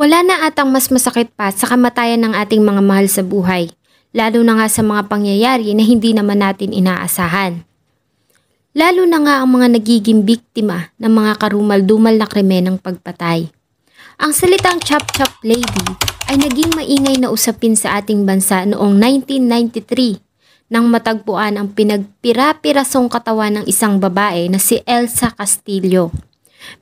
Wala na atang mas masakit pa sa kamatayan ng ating mga mahal sa buhay, lalo na nga sa mga pangyayari na hindi naman natin inaasahan. Lalo na nga ang mga nagiging biktima ng mga karumal-dumal na krimen ng pagpatay. Ang salitang chop-chop lady ay naging maingay na usapin sa ating bansa noong 1993 nang matagpuan ang pinagpira-pirasong katawan ng isang babae na si Elsa Castillo.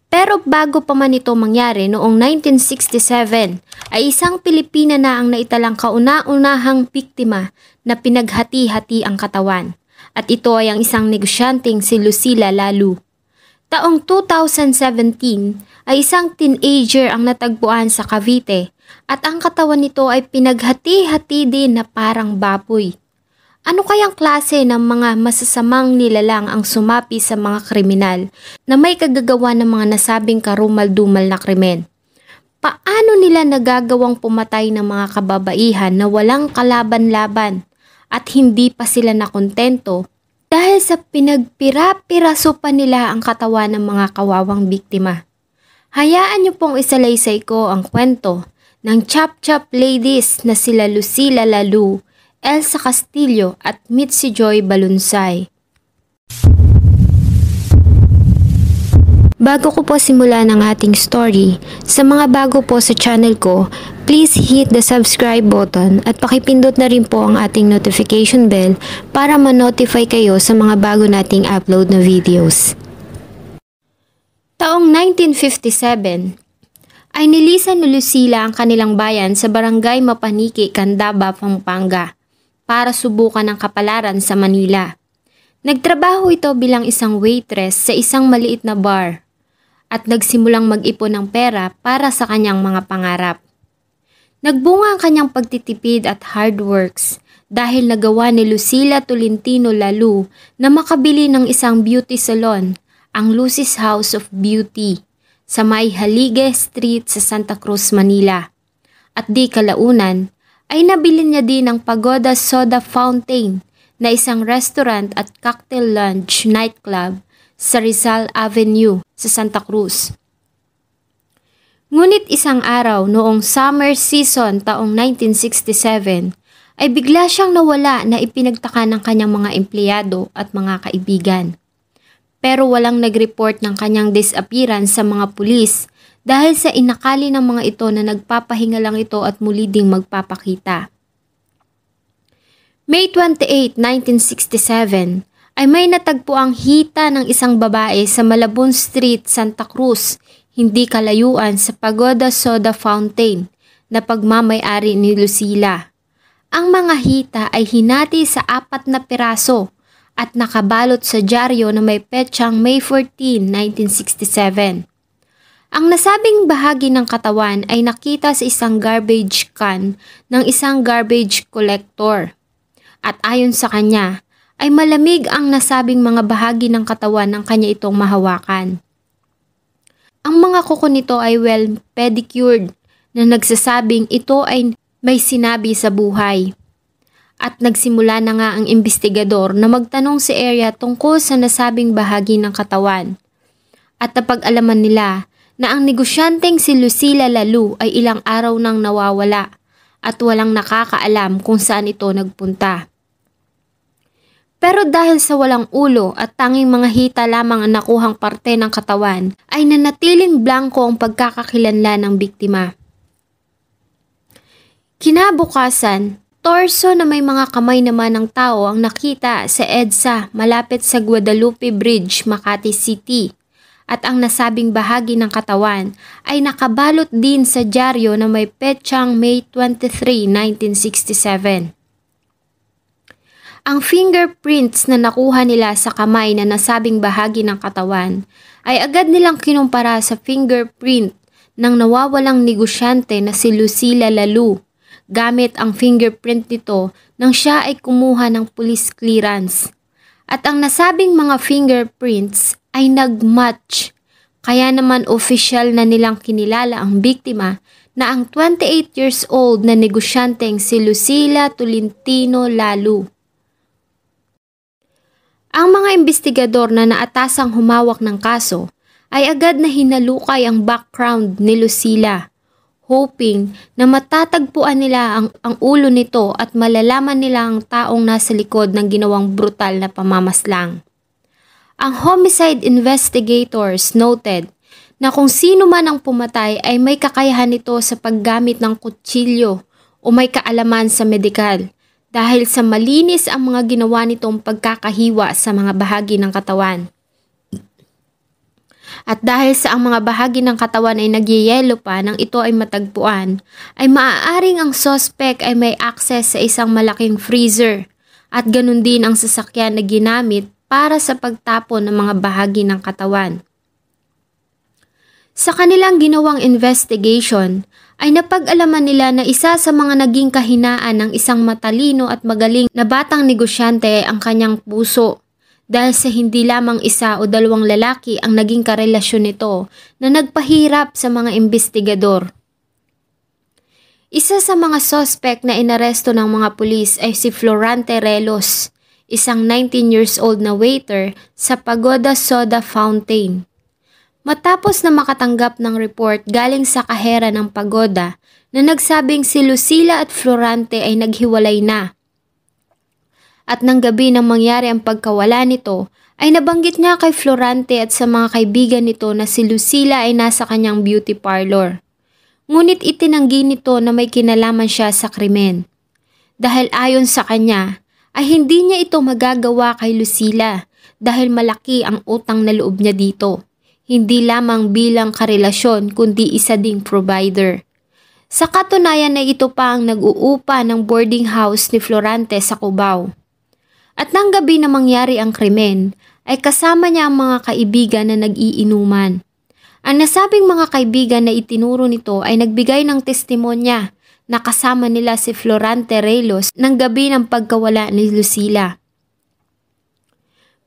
Pero bago pa man ito mangyari noong 1967 ay isang Pilipina na ang naitalang kauna-unahang biktima na pinaghati-hati ang katawan at ito ay ang isang negosyanteng si Lucila Lalu. Taong 2017 ay isang teenager ang natagpuan sa Cavite at ang katawan nito ay pinaghati-hati din na parang baboy. Ano kayang klase ng mga masasamang nilalang ang sumapi sa mga kriminal na may kagagawa ng mga nasabing karumal-dumal na krimen? Paano nila nagagawang pumatay ng mga kababaihan na walang kalaban-laban at hindi pa sila nakontento dahil sa pinagpira-piraso pa nila ang katawan ng mga kawawang biktima? Hayaan niyo pong isalaysay ko ang kwento ng chop-chop ladies na sila Lucila Lalu Elsa Castillo at Mitzi Joy Balunsay. Bago ko po simulan ang ating story, sa mga bago po sa channel ko, please hit the subscribe button at pakipindot na rin po ang ating notification bell para ma-notify kayo sa mga bago nating upload na videos. Taong 1957, ay nilisan ni Lucila ang kanilang bayan sa barangay Mapaniki, Candaba, Pampanga para subukan ang kapalaran sa Manila. Nagtrabaho ito bilang isang waitress sa isang maliit na bar at nagsimulang mag-ipon ng pera para sa kanyang mga pangarap. Nagbunga ang kanyang pagtitipid at hard works dahil nagawa ni Lucila Tolentino Lalu na makabili ng isang beauty salon, ang Lucy's House of Beauty, sa may Halige Street sa Santa Cruz, Manila. At di kalaunan, ay nabili niya din ang Pagoda Soda Fountain na isang restaurant at cocktail lounge nightclub sa Rizal Avenue sa Santa Cruz. Ngunit isang araw noong summer season taong 1967 ay bigla siyang nawala na ipinagtaka ng kanyang mga empleyado at mga kaibigan. Pero walang nag-report ng kanyang disappearance sa mga pulis dahil sa inakali ng mga ito na nagpapahinga lang ito at muli ding magpapakita. May 28, 1967 ay may natagpo ang hita ng isang babae sa Malabon Street, Santa Cruz, hindi kalayuan sa Pagoda Soda Fountain na pagmamayari ni Lucila. Ang mga hita ay hinati sa apat na piraso at nakabalot sa dyaryo na may petsang May 14, 1967. Ang nasabing bahagi ng katawan ay nakita sa isang garbage can ng isang garbage collector. At ayon sa kanya, ay malamig ang nasabing mga bahagi ng katawan ng kanya itong mahawakan. Ang mga kuko nito ay well pedicured na nagsasabing ito ay may sinabi sa buhay. At nagsimula na nga ang investigador na magtanong sa area tungkol sa nasabing bahagi ng katawan. At napag-alaman nila na ang negosyanteng si Lucila Lalu ay ilang araw nang nawawala at walang nakakaalam kung saan ito nagpunta. Pero dahil sa walang ulo at tanging mga hita lamang ang nakuhang parte ng katawan, ay nanatiling blanco ang pagkakakilanlan ng biktima. Kinabukasan, torso na may mga kamay naman ng tao ang nakita sa EDSA malapit sa Guadalupe Bridge, Makati City at ang nasabing bahagi ng katawan ay nakabalot din sa dyaryo na may petsang May 23, 1967. Ang fingerprints na nakuha nila sa kamay na nasabing bahagi ng katawan ay agad nilang kinumpara sa fingerprint ng nawawalang negosyante na si Lucila Lalu gamit ang fingerprint nito nang siya ay kumuha ng police clearance. At ang nasabing mga fingerprints ay nag-match. Kaya naman official na nilang kinilala ang biktima na ang 28 years old na negosyanteng si Lucila Tolentino Lalu. Ang mga investigador na naatasang humawak ng kaso ay agad na hinalukay ang background ni Lucila. hoping na matatagpuan nila ang, ang ulo nito at malalaman nila ang taong nasa likod ng ginawang brutal na pamamaslang. Ang homicide investigators noted na kung sino man ang pumatay ay may kakayahan nito sa paggamit ng kutsilyo o may kaalaman sa medikal dahil sa malinis ang mga ginawa nitong pagkakahiwa sa mga bahagi ng katawan. At dahil sa ang mga bahagi ng katawan ay nagyayelo pa nang ito ay matagpuan, ay maaaring ang suspect ay may access sa isang malaking freezer at ganun din ang sasakyan na ginamit para sa pagtapon ng mga bahagi ng katawan. Sa kanilang ginawang investigation, ay napag-alaman nila na isa sa mga naging kahinaan ng isang matalino at magaling na batang negosyante ang kanyang puso dahil sa hindi lamang isa o dalawang lalaki ang naging karelasyon nito na nagpahirap sa mga investigador. Isa sa mga suspect na inaresto ng mga pulis ay si Florante Relos, isang 19 years old na waiter sa Pagoda Soda Fountain. Matapos na makatanggap ng report galing sa kahera ng pagoda na nagsabing si Lucila at Florante ay naghiwalay na at nang gabi nang mangyari ang pagkawala nito, ay nabanggit niya kay Florante at sa mga kaibigan nito na si Lucila ay nasa kanyang beauty parlor. Ngunit itinanggi nito na may kinalaman siya sa krimen. Dahil ayon sa kanya, ay hindi niya ito magagawa kay Lucila dahil malaki ang utang na loob niya dito. Hindi lamang bilang karelasyon kundi isa ding provider. Sa katunayan na ito pa ang nag-uupa ng boarding house ni Florante sa Cubao. At nang gabi na mangyari ang krimen, ay kasama niya ang mga kaibigan na nag-iinuman. Ang nasabing mga kaibigan na itinuro nito ay nagbigay ng testimonya na kasama nila si Florante Relos ng gabi ng pagkawala ni Lucila.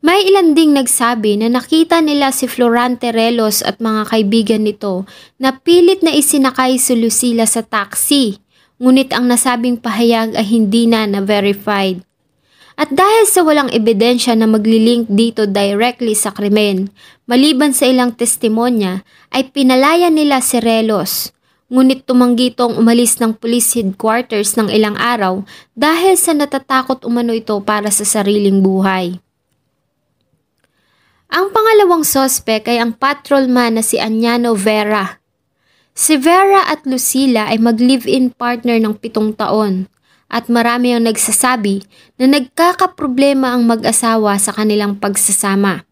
May ilan ding nagsabi na nakita nila si Florante Relos at mga kaibigan nito na pilit na isinakay si Lucila sa taxi, ngunit ang nasabing pahayag ay hindi na na-verified. At dahil sa walang ebidensya na maglilink dito directly sa krimen, maliban sa ilang testimonya, ay pinalaya nila si Relos. Ngunit tumanggi itong umalis ng police headquarters ng ilang araw dahil sa natatakot umano ito para sa sariling buhay. Ang pangalawang sospek ay ang patrolman na si Anyano Vera. Si Vera at Lucila ay mag-live-in partner ng pitong taon at marami ang nagsasabi na nagkakaproblema ang mag-asawa sa kanilang pagsasama.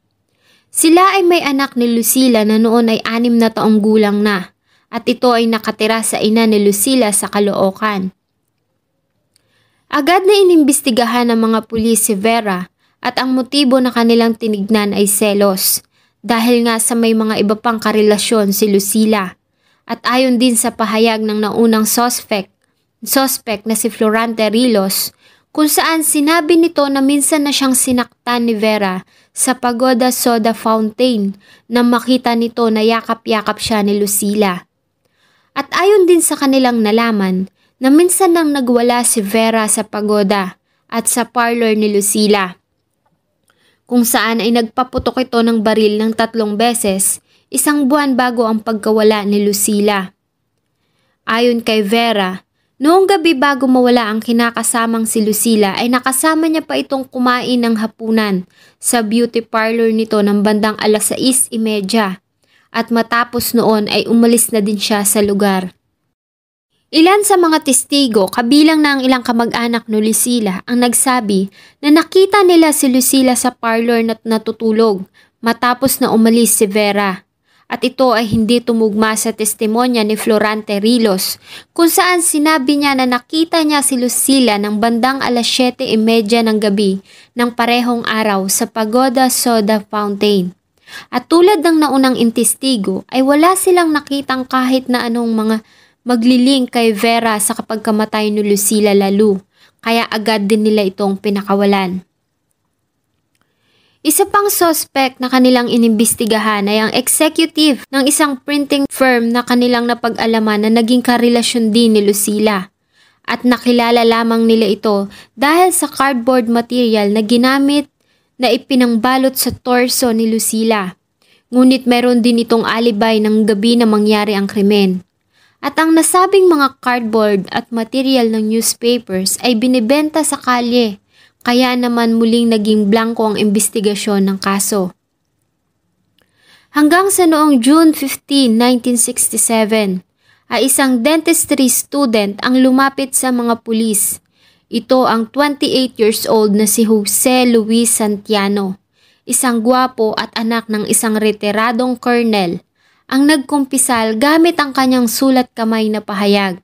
Sila ay may anak ni Lucila na noon ay anim na taong gulang na at ito ay nakatira sa ina ni Lucila sa Caloocan. Agad na inimbestigahan ng mga pulis si Vera at ang motibo na kanilang tinignan ay selos dahil nga sa may mga iba pang karelasyon si Lucila. At ayon din sa pahayag ng naunang suspect suspect na si Florante Rilos kung saan sinabi nito na minsan na siyang sinaktan ni Vera sa Pagoda Soda Fountain na makita nito na yakap-yakap siya ni Lucila. At ayon din sa kanilang nalaman na minsan nang nagwala si Vera sa pagoda at sa parlor ni Lucila. Kung saan ay nagpaputok ito ng baril ng tatlong beses, isang buwan bago ang pagkawala ni Lucila. Ayon kay Vera, Noong gabi bago mawala ang kinakasamang si Lucila ay nakasama niya pa itong kumain ng hapunan sa beauty parlor nito ng bandang alas 6.30 at matapos noon ay umalis na din siya sa lugar. Ilan sa mga testigo, kabilang na ang ilang kamag-anak ni Lucila, ang nagsabi na nakita nila si Lucila sa parlor na natutulog matapos na umalis si Vera at ito ay hindi tumugma sa testimonya ni Florante Rilos kung saan sinabi niya na nakita niya si Lucila ng bandang alas 7.30 ng gabi ng parehong araw sa Pagoda Soda Fountain. At tulad ng naunang intestigo ay wala silang nakitang kahit na anong mga magliling kay Vera sa kapag kamatay ni Lucila Lalu kaya agad din nila itong pinakawalan. Isa pang suspect na kanilang inimbestigahan ay ang executive ng isang printing firm na kanilang napag-alaman na naging karelasyon din ni Lucila. At nakilala lamang nila ito dahil sa cardboard material na ginamit na ipinangbalot sa torso ni Lucila. Ngunit meron din itong alibay ng gabi na mangyari ang krimen. At ang nasabing mga cardboard at material ng newspapers ay binibenta sa kalye, kaya naman muling naging blanco ang investigasyon ng kaso. Hanggang sa noong June 15, 1967, ay isang dentistry student ang lumapit sa mga pulis. Ito ang 28 years old na si Jose Luis Santiano, isang gwapo at anak ng isang retiradong colonel ang nagkumpisal gamit ang kanyang sulat kamay na pahayag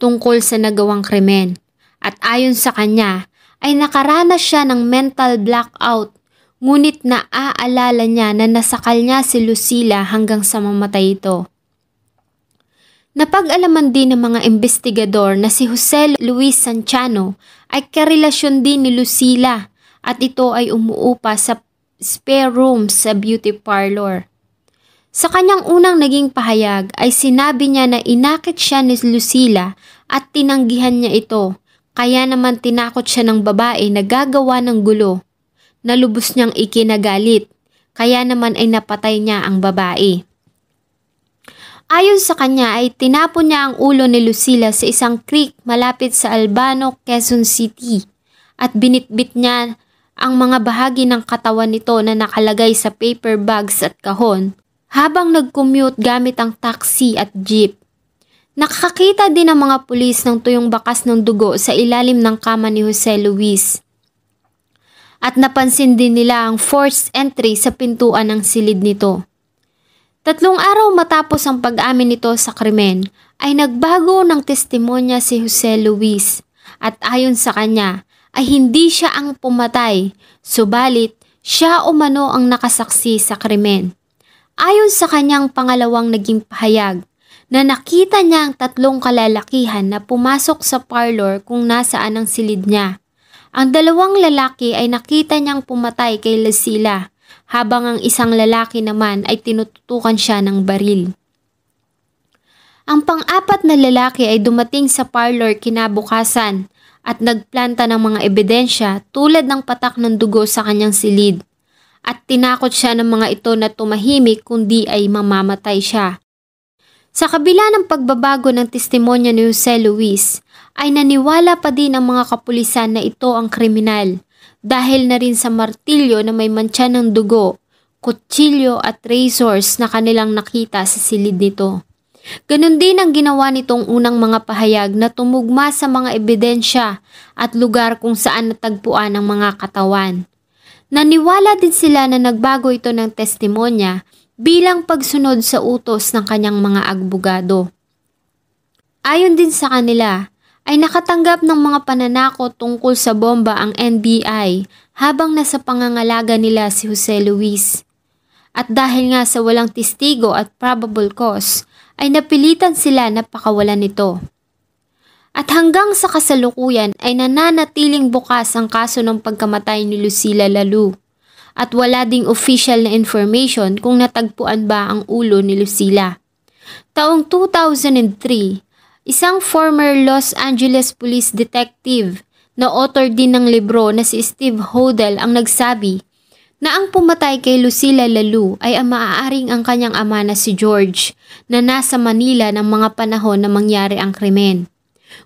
tungkol sa nagawang krimen. At ayon sa kanya, ay nakaranas siya ng mental blackout ngunit naaalala niya na nasakal niya si Lucila hanggang sa mamatay ito. Napag-alaman din ng mga investigador na si Jose Luis Sanchano ay karelasyon din ni Lucila at ito ay umuupa sa spare room sa beauty parlor. Sa kanyang unang naging pahayag ay sinabi niya na inakit siya ni Lucila at tinanggihan niya ito. Kaya naman tinakot siya ng babae na gagawa ng gulo. Nalubos niyang ikinagalit. Kaya naman ay napatay niya ang babae. Ayon sa kanya ay tinapon niya ang ulo ni Lucila sa isang creek malapit sa Albano, Quezon City at binitbit niya ang mga bahagi ng katawan nito na nakalagay sa paper bags at kahon habang nag-commute gamit ang taxi at jeep. Nakakita din ang mga pulis ng tuyong bakas ng dugo sa ilalim ng kama ni Jose Luis. At napansin din nila ang forced entry sa pintuan ng silid nito. Tatlong araw matapos ang pag-amin nito sa krimen, ay nagbago ng testimonya si Jose Luis at ayon sa kanya ay hindi siya ang pumatay, subalit siya umano ang nakasaksi sa krimen. Ayon sa kanyang pangalawang naging pahayag, na nakita niya ang tatlong kalalakihan na pumasok sa parlor kung nasaan ang silid niya. Ang dalawang lalaki ay nakita niyang pumatay kay Lasila, habang ang isang lalaki naman ay tinututukan siya ng baril. Ang pang-apat na lalaki ay dumating sa parlor kinabukasan at nagplanta ng mga ebidensya tulad ng patak ng dugo sa kanyang silid at tinakot siya ng mga ito na tumahimik kundi ay mamamatay siya. Sa kabila ng pagbabago ng testimonya ni Jose Luis, ay naniwala pa din ang mga kapulisan na ito ang kriminal dahil na rin sa martilyo na may mantsa ng dugo, kutsilyo at razors na kanilang nakita sa silid nito. Ganon din ang ginawa nitong unang mga pahayag na tumugma sa mga ebidensya at lugar kung saan natagpuan ang mga katawan. Naniwala din sila na nagbago ito ng testimonya bilang pagsunod sa utos ng kanyang mga agbugado. Ayon din sa kanila, ay nakatanggap ng mga pananakot tungkol sa bomba ang NBI habang nasa pangangalaga nila si Jose Luis. At dahil nga sa walang testigo at probable cause, ay napilitan sila na pakawalan nito. At hanggang sa kasalukuyan ay nananatiling bukas ang kaso ng pagkamatay ni Lucila Lalu. At wala ding official na information kung natagpuan ba ang ulo ni Lucila. Taong 2003, isang former Los Angeles police detective na author din ng libro na si Steve Hodel ang nagsabi na ang pumatay kay Lucila Lalu ay ang maaaring ang kanyang ama na si George na nasa Manila ng mga panahon na mangyari ang krimen.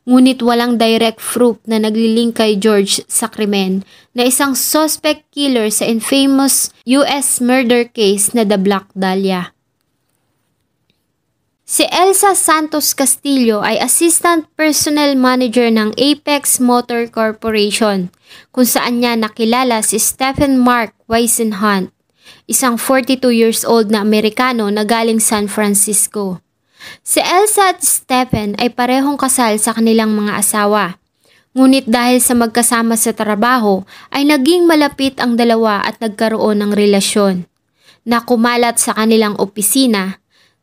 Ngunit walang direct proof na naglilink kay George sa krimen na isang suspect killer sa infamous US murder case na The Black Dahlia. Si Elsa Santos Castillo ay Assistant Personnel Manager ng Apex Motor Corporation kung saan niya nakilala si Stephen Mark Weisenhunt, isang 42 years old na Amerikano na galing San Francisco. Si Elsa at Stephen ay parehong kasal sa kanilang mga asawa. Ngunit dahil sa magkasama sa trabaho ay naging malapit ang dalawa at nagkaroon ng relasyon na kumalat sa kanilang opisina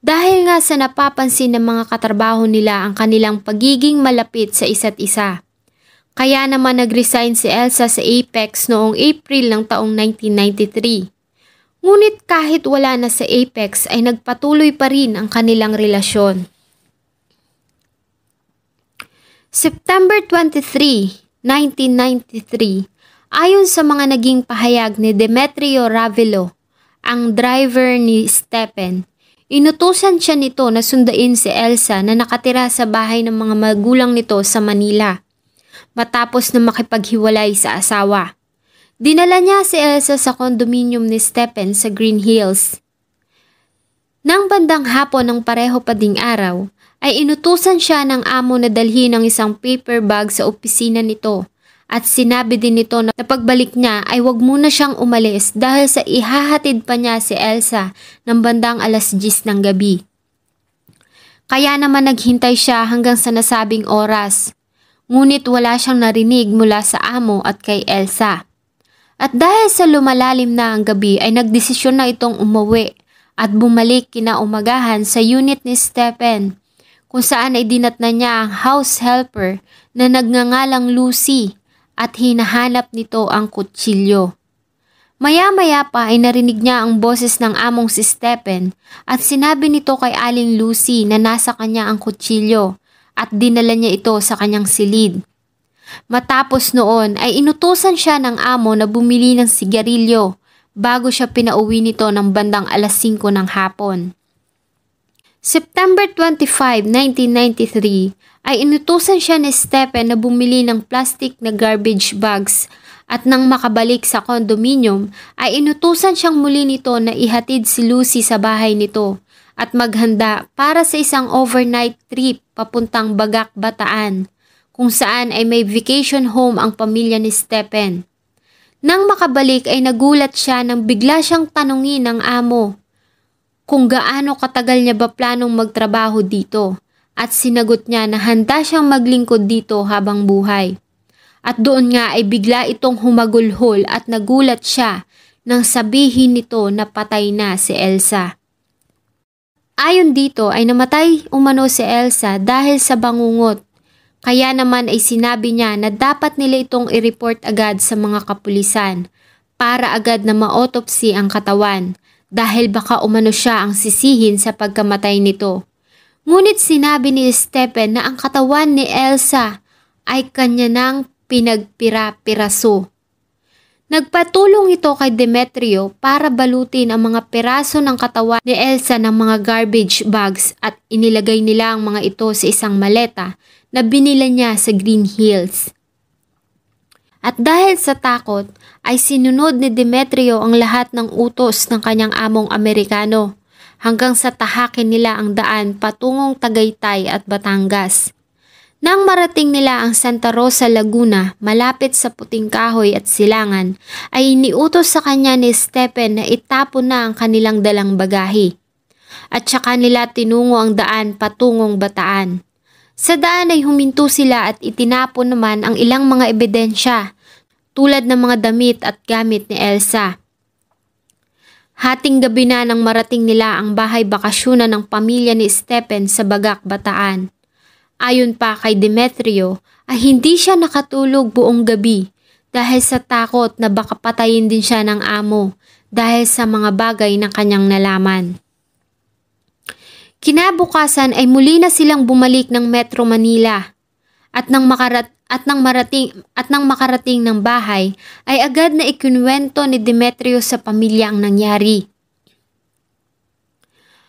dahil nga sa napapansin ng mga katrabaho nila ang kanilang pagiging malapit sa isa't isa. Kaya naman nag-resign si Elsa sa Apex noong April ng taong 1993 Ngunit kahit wala na sa Apex ay nagpatuloy pa rin ang kanilang relasyon. September 23, 1993, ayon sa mga naging pahayag ni Demetrio Ravelo, ang driver ni Stephen, Inutusan siya nito na sundain si Elsa na nakatira sa bahay ng mga magulang nito sa Manila matapos na makipaghiwalay sa asawa. Dinala niya si Elsa sa condominium ni Stephen sa Green Hills. Nang bandang hapon ng pareho pa ding araw, ay inutusan siya ng amo na dalhin ang isang paper bag sa opisina nito at sinabi din nito na pagbalik niya ay wag muna siyang umalis dahil sa ihahatid pa niya si Elsa ng bandang alas 10 ng gabi. Kaya naman naghintay siya hanggang sa nasabing oras. Ngunit wala siyang narinig mula sa amo at kay Elsa. At dahil sa lumalalim na ang gabi ay nagdesisyon na itong umuwi at bumalik kinaumagahan sa unit ni Stephen kung saan ay dinatna niya ang house helper na nagngangalang Lucy at hinahanap nito ang kutsilyo. Maya-maya pa ay narinig niya ang boses ng among si Stephen at sinabi nito kay Aling Lucy na nasa kanya ang kutsilyo at dinala niya ito sa kanyang silid. Matapos noon ay inutusan siya ng amo na bumili ng sigarilyo bago siya pinauwi nito ng bandang alas 5 ng hapon. September 25, 1993 ay inutusan siya ni Stephen na bumili ng plastic na garbage bags at nang makabalik sa condominium ay inutusan siyang muli nito na ihatid si Lucy sa bahay nito at maghanda para sa isang overnight trip papuntang Bagak, Bataan kung saan ay may vacation home ang pamilya ni Stephen. Nang makabalik ay nagulat siya nang bigla siyang tanungin ng amo kung gaano katagal niya ba planong magtrabaho dito at sinagot niya na handa siyang maglingkod dito habang buhay. At doon nga ay bigla itong humagulhol at nagulat siya nang sabihin nito na patay na si Elsa. Ayon dito ay namatay umano si Elsa dahil sa bangungot. Kaya naman ay sinabi niya na dapat nila itong i-report agad sa mga kapulisan para agad na ma-autopsy ang katawan dahil baka umano siya ang sisihin sa pagkamatay nito. Ngunit sinabi ni Stephen na ang katawan ni Elsa ay kanya nang pinagpira-piraso. Nagpatulong ito kay Demetrio para balutin ang mga piraso ng katawan ni Elsa ng mga garbage bags at inilagay nila ang mga ito sa isang maleta na binila niya sa Green Hills. At dahil sa takot, ay sinunod ni Demetrio ang lahat ng utos ng kanyang among Amerikano hanggang sa tahakin nila ang daan patungong Tagaytay at Batangas. Nang marating nila ang Santa Rosa, Laguna, malapit sa Puting Kahoy at Silangan, ay iniutos sa kanya ni Stephen na itapon na ang kanilang dalang bagahe. At saka nila tinungo ang daan patungong Bataan. Sa daan ay huminto sila at itinapon naman ang ilang mga ebidensya tulad ng mga damit at gamit ni Elsa. Hating gabi na nang marating nila ang bahay bakasyonan ng pamilya ni Stephen sa Bagak, Bataan. Ayon pa kay Demetrio ay hindi siya nakatulog buong gabi dahil sa takot na baka patayin din siya ng amo dahil sa mga bagay na kanyang nalaman. Kinabukasan ay muli na silang bumalik ng Metro Manila at nang makarat at nang marating at nang makarating ng bahay ay agad na ikinwento ni Demetrio sa pamilya ang nangyari.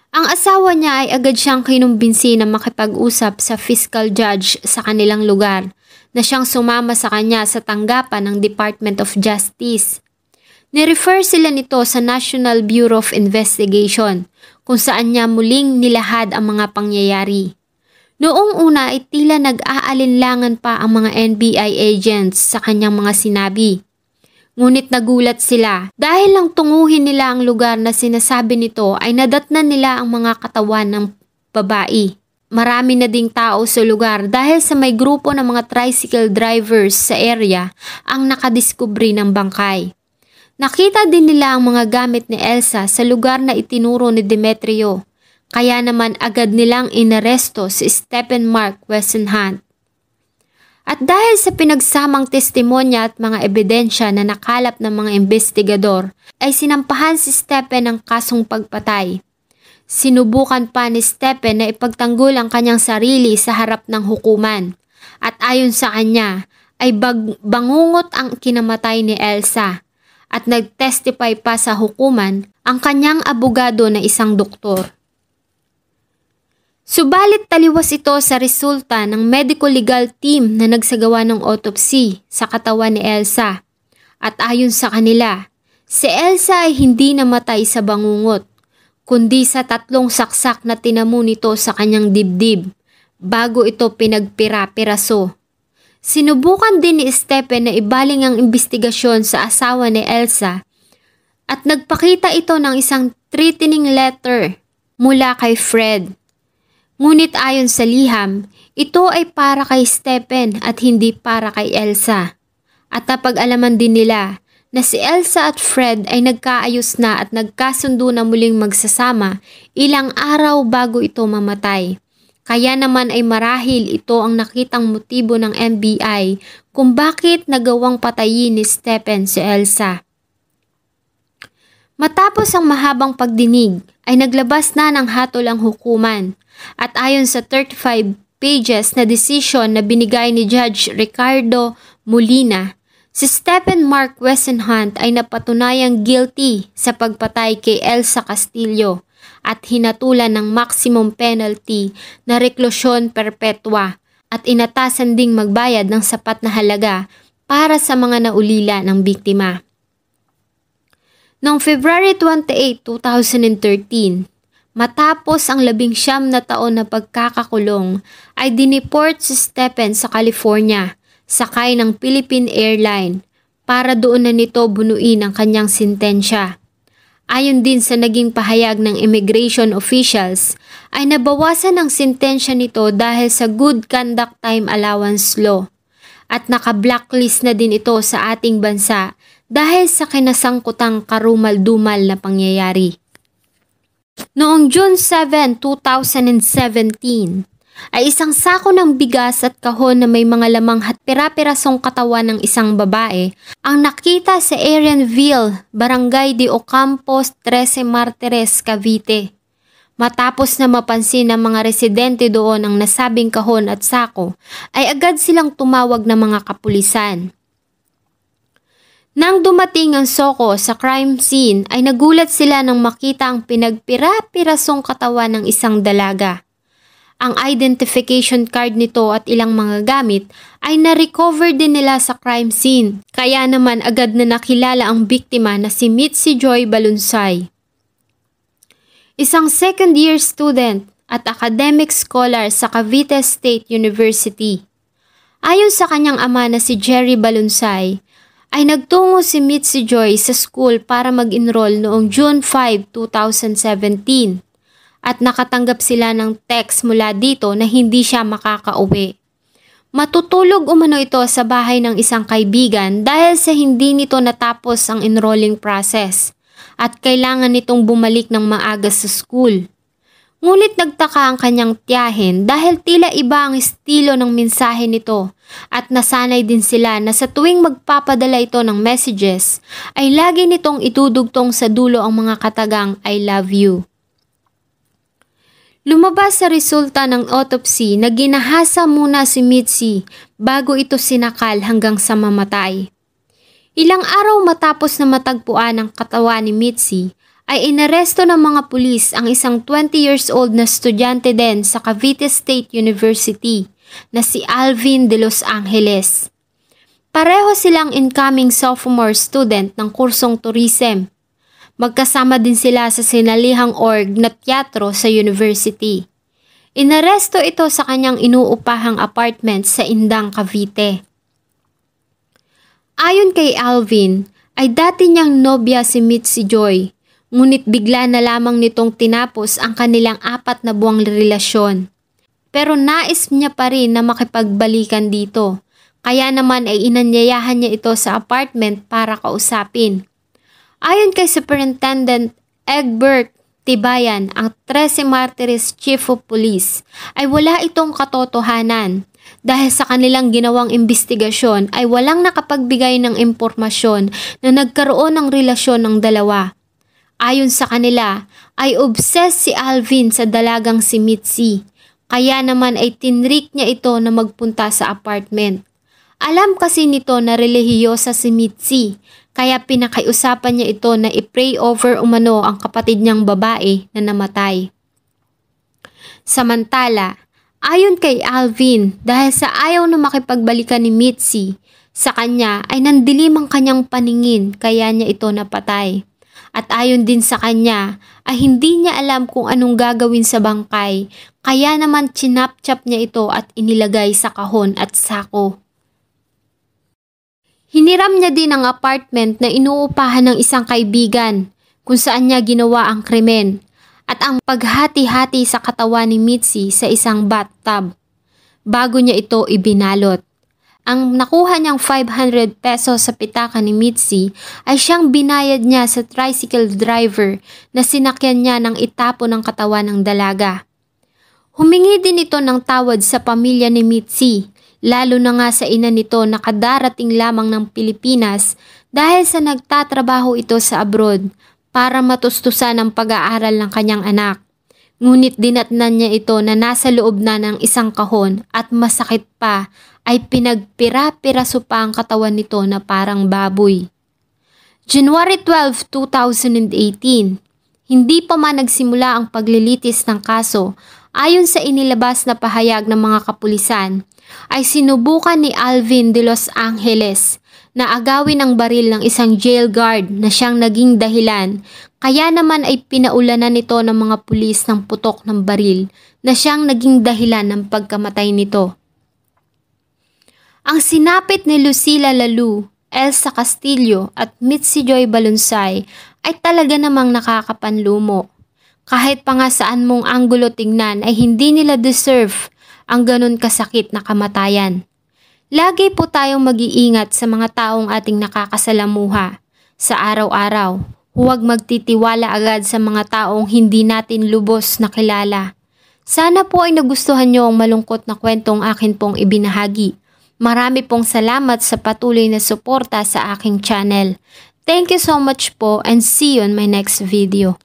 Ang asawa niya ay agad siyang kinumbinsi na makipag-usap sa fiscal judge sa kanilang lugar na siyang sumama sa kanya sa tanggapan ng Department of Justice. Nirefer sila nito sa National Bureau of Investigation kung saan niya muling nilahad ang mga pangyayari. Noong una ay tila nag-aalinlangan pa ang mga NBI agents sa kanyang mga sinabi. Ngunit nagulat sila dahil lang tunguhin nila ang lugar na sinasabi nito ay nadatnan nila ang mga katawan ng babae. Marami na ding tao sa lugar dahil sa may grupo ng mga tricycle drivers sa area ang nakadiskubre ng bangkay. Nakita din nila ang mga gamit ni Elsa sa lugar na itinuro ni Demetrio kaya naman agad nilang inaresto si Stephen Mark Westenhunt. At dahil sa pinagsamang testimonya at mga ebidensya na nakalap ng mga investigador, ay sinampahan si Stephen ng kasong pagpatay. Sinubukan pa ni Stephen na ipagtanggol ang kanyang sarili sa harap ng hukuman. At ayon sa kanya, ay bangungot ang kinamatay ni Elsa at nagtestify pa sa hukuman ang kanyang abogado na isang doktor. Subalit taliwas ito sa resulta ng medical legal team na nagsagawa ng autopsy sa katawan ni Elsa. At ayon sa kanila, si Elsa ay hindi namatay sa bangungot, kundi sa tatlong saksak na tinamo nito sa kanyang dibdib bago ito pinagpira-piraso. Sinubukan din ni Stephen na ibaling ang investigasyon sa asawa ni Elsa at nagpakita ito ng isang threatening letter mula kay Fred Ngunit ayon sa liham, ito ay para kay Stephen at hindi para kay Elsa. At napag-alaman din nila na si Elsa at Fred ay nagkaayos na at nagkasundo na muling magsasama ilang araw bago ito mamatay. Kaya naman ay marahil ito ang nakitang motibo ng NBI kung bakit nagawang patayin ni Stephen si Elsa. Matapos ang mahabang pagdinig, ay naglabas na ng hatol ang hukuman at ayon sa 35 pages na desisyon na binigay ni Judge Ricardo Molina, si Stephen Mark Wesenhunt ay napatunayang guilty sa pagpatay kay Elsa Castillo at hinatulan ng maximum penalty na reklusyon perpetua at inatasan ding magbayad ng sapat na halaga para sa mga naulila ng biktima. Noong February 28, 2013, Matapos ang labing siyam na taon na pagkakakulong, ay diniport si Stephen sa California, sakay ng Philippine Airline, para doon na nito bunuin ang kanyang sintensya. Ayon din sa naging pahayag ng immigration officials, ay nabawasan ang sintensya nito dahil sa Good Conduct Time Allowance Law at naka-blacklist na din ito sa ating bansa dahil sa kinasangkutang karumal-dumal na pangyayari. Noong June 7, 2017, ay isang sako ng bigas at kahon na may mga lamang at pira-pirasong katawan ng isang babae ang nakita sa Arianville, Barangay de Ocampos, 13 Martires, Cavite. Matapos na mapansin ng mga residente doon ang nasabing kahon at sako, ay agad silang tumawag ng mga kapulisan. Nang dumating ang Soko sa crime scene ay nagulat sila nang makita ang pinagpira-pirasong katawan ng isang dalaga. Ang identification card nito at ilang mga gamit ay na-recover din nila sa crime scene. Kaya naman agad na nakilala ang biktima na si Mitzi Joy Balunsay. Isang second year student at academic scholar sa Cavite State University. Ayon sa kanyang ama na si Jerry Balunsay, ay nagtungo si Mitzi Joy sa school para mag-enroll noong June 5, 2017 at nakatanggap sila ng text mula dito na hindi siya makakauwi. Matutulog umano ito sa bahay ng isang kaibigan dahil sa hindi nito natapos ang enrolling process at kailangan nitong bumalik ng maaga sa school. Ngunit nagtaka ang kanyang tiyahin dahil tila iba ang estilo ng mensahe nito at nasanay din sila na sa tuwing magpapadala ito ng messages ay lagi nitong itudugtong sa dulo ang mga katagang I love you. Lumabas sa resulta ng autopsy na ginahasa muna si Mitzi bago ito sinakal hanggang sa mamatay. Ilang araw matapos na matagpuan ang katawan ni Mitzi ay inaresto ng mga pulis ang isang 20 years old na estudyante din sa Cavite State University na si Alvin de Los Angeles. Pareho silang incoming sophomore student ng kursong tourism. Magkasama din sila sa sinalihang org na teatro sa university. Inaresto ito sa kanyang inuupahang apartment sa Indang, Cavite. Ayon kay Alvin, ay dati niyang nobya si Mitzi Joy Ngunit bigla na lamang nitong tinapos ang kanilang apat na buwang relasyon. Pero nais niya pa rin na makipagbalikan dito. Kaya naman ay inanyayahan niya ito sa apartment para kausapin. Ayon kay Superintendent Egbert Tibayan, ang 13 Martires Chief of Police, ay wala itong katotohanan dahil sa kanilang ginawang investigasyon ay walang nakapagbigay ng impormasyon na nagkaroon ng relasyon ng dalawa Ayon sa kanila, ay obsessed si Alvin sa dalagang si Mitzi. Kaya naman ay tinrik niya ito na magpunta sa apartment. Alam kasi nito na relihiyosa si Mitzi, kaya pinakiusapan niya ito na i-pray over umano ang kapatid niyang babae na namatay. Samantala, ayon kay Alvin, dahil sa ayaw na makipagbalikan ni Mitzi, sa kanya ay nandilim ang kanyang paningin kaya niya ito napatay. At ayon din sa kanya ay hindi niya alam kung anong gagawin sa bangkay kaya naman chinap-chap niya ito at inilagay sa kahon at sako. Hiniram niya din ang apartment na inuupahan ng isang kaibigan kung saan niya ginawa ang krimen at ang paghati-hati sa katawan ni Mitzi sa isang bathtub bago niya ito ibinalot. Ang nakuha niyang 500 pesos sa pitaka ni Mitzi ay siyang binayad niya sa tricycle driver na sinakyan niya ng itapo ng katawan ng dalaga. Humingi din ito ng tawad sa pamilya ni Mitzi lalo na nga sa ina nito na kadarating lamang ng Pilipinas dahil sa nagtatrabaho ito sa abroad para matustusan ang pag-aaral ng kanyang anak. Ngunit dinatnan niya ito na nasa loob na ng isang kahon at masakit pa ay pinagpira-piraso pa ang katawan nito na parang baboy. January 12, 2018, hindi pa man nagsimula ang paglilitis ng kaso ayon sa inilabas na pahayag ng mga kapulisan ay sinubukan ni Alvin de Los Angeles na agawin ang baril ng isang jail guard na siyang naging dahilan kaya naman ay pinaulanan nito ng mga pulis ng putok ng baril na siyang naging dahilan ng pagkamatay nito. Ang sinapit ni Lucila Lalu, Elsa Castillo at Mitzi Joy Balunsay ay talaga namang nakakapanlumo. Kahit pa nga saan mong anggulo tingnan ay hindi nila deserve ang ganun kasakit na kamatayan. Lagi po tayong mag-iingat sa mga taong ating nakakasalamuha sa araw-araw. Huwag magtitiwala agad sa mga taong hindi natin lubos na kilala. Sana po ay nagustuhan niyo ang malungkot na kwentong akin pong ibinahagi. Marami pong salamat sa patuloy na suporta sa aking channel. Thank you so much po and see you on my next video.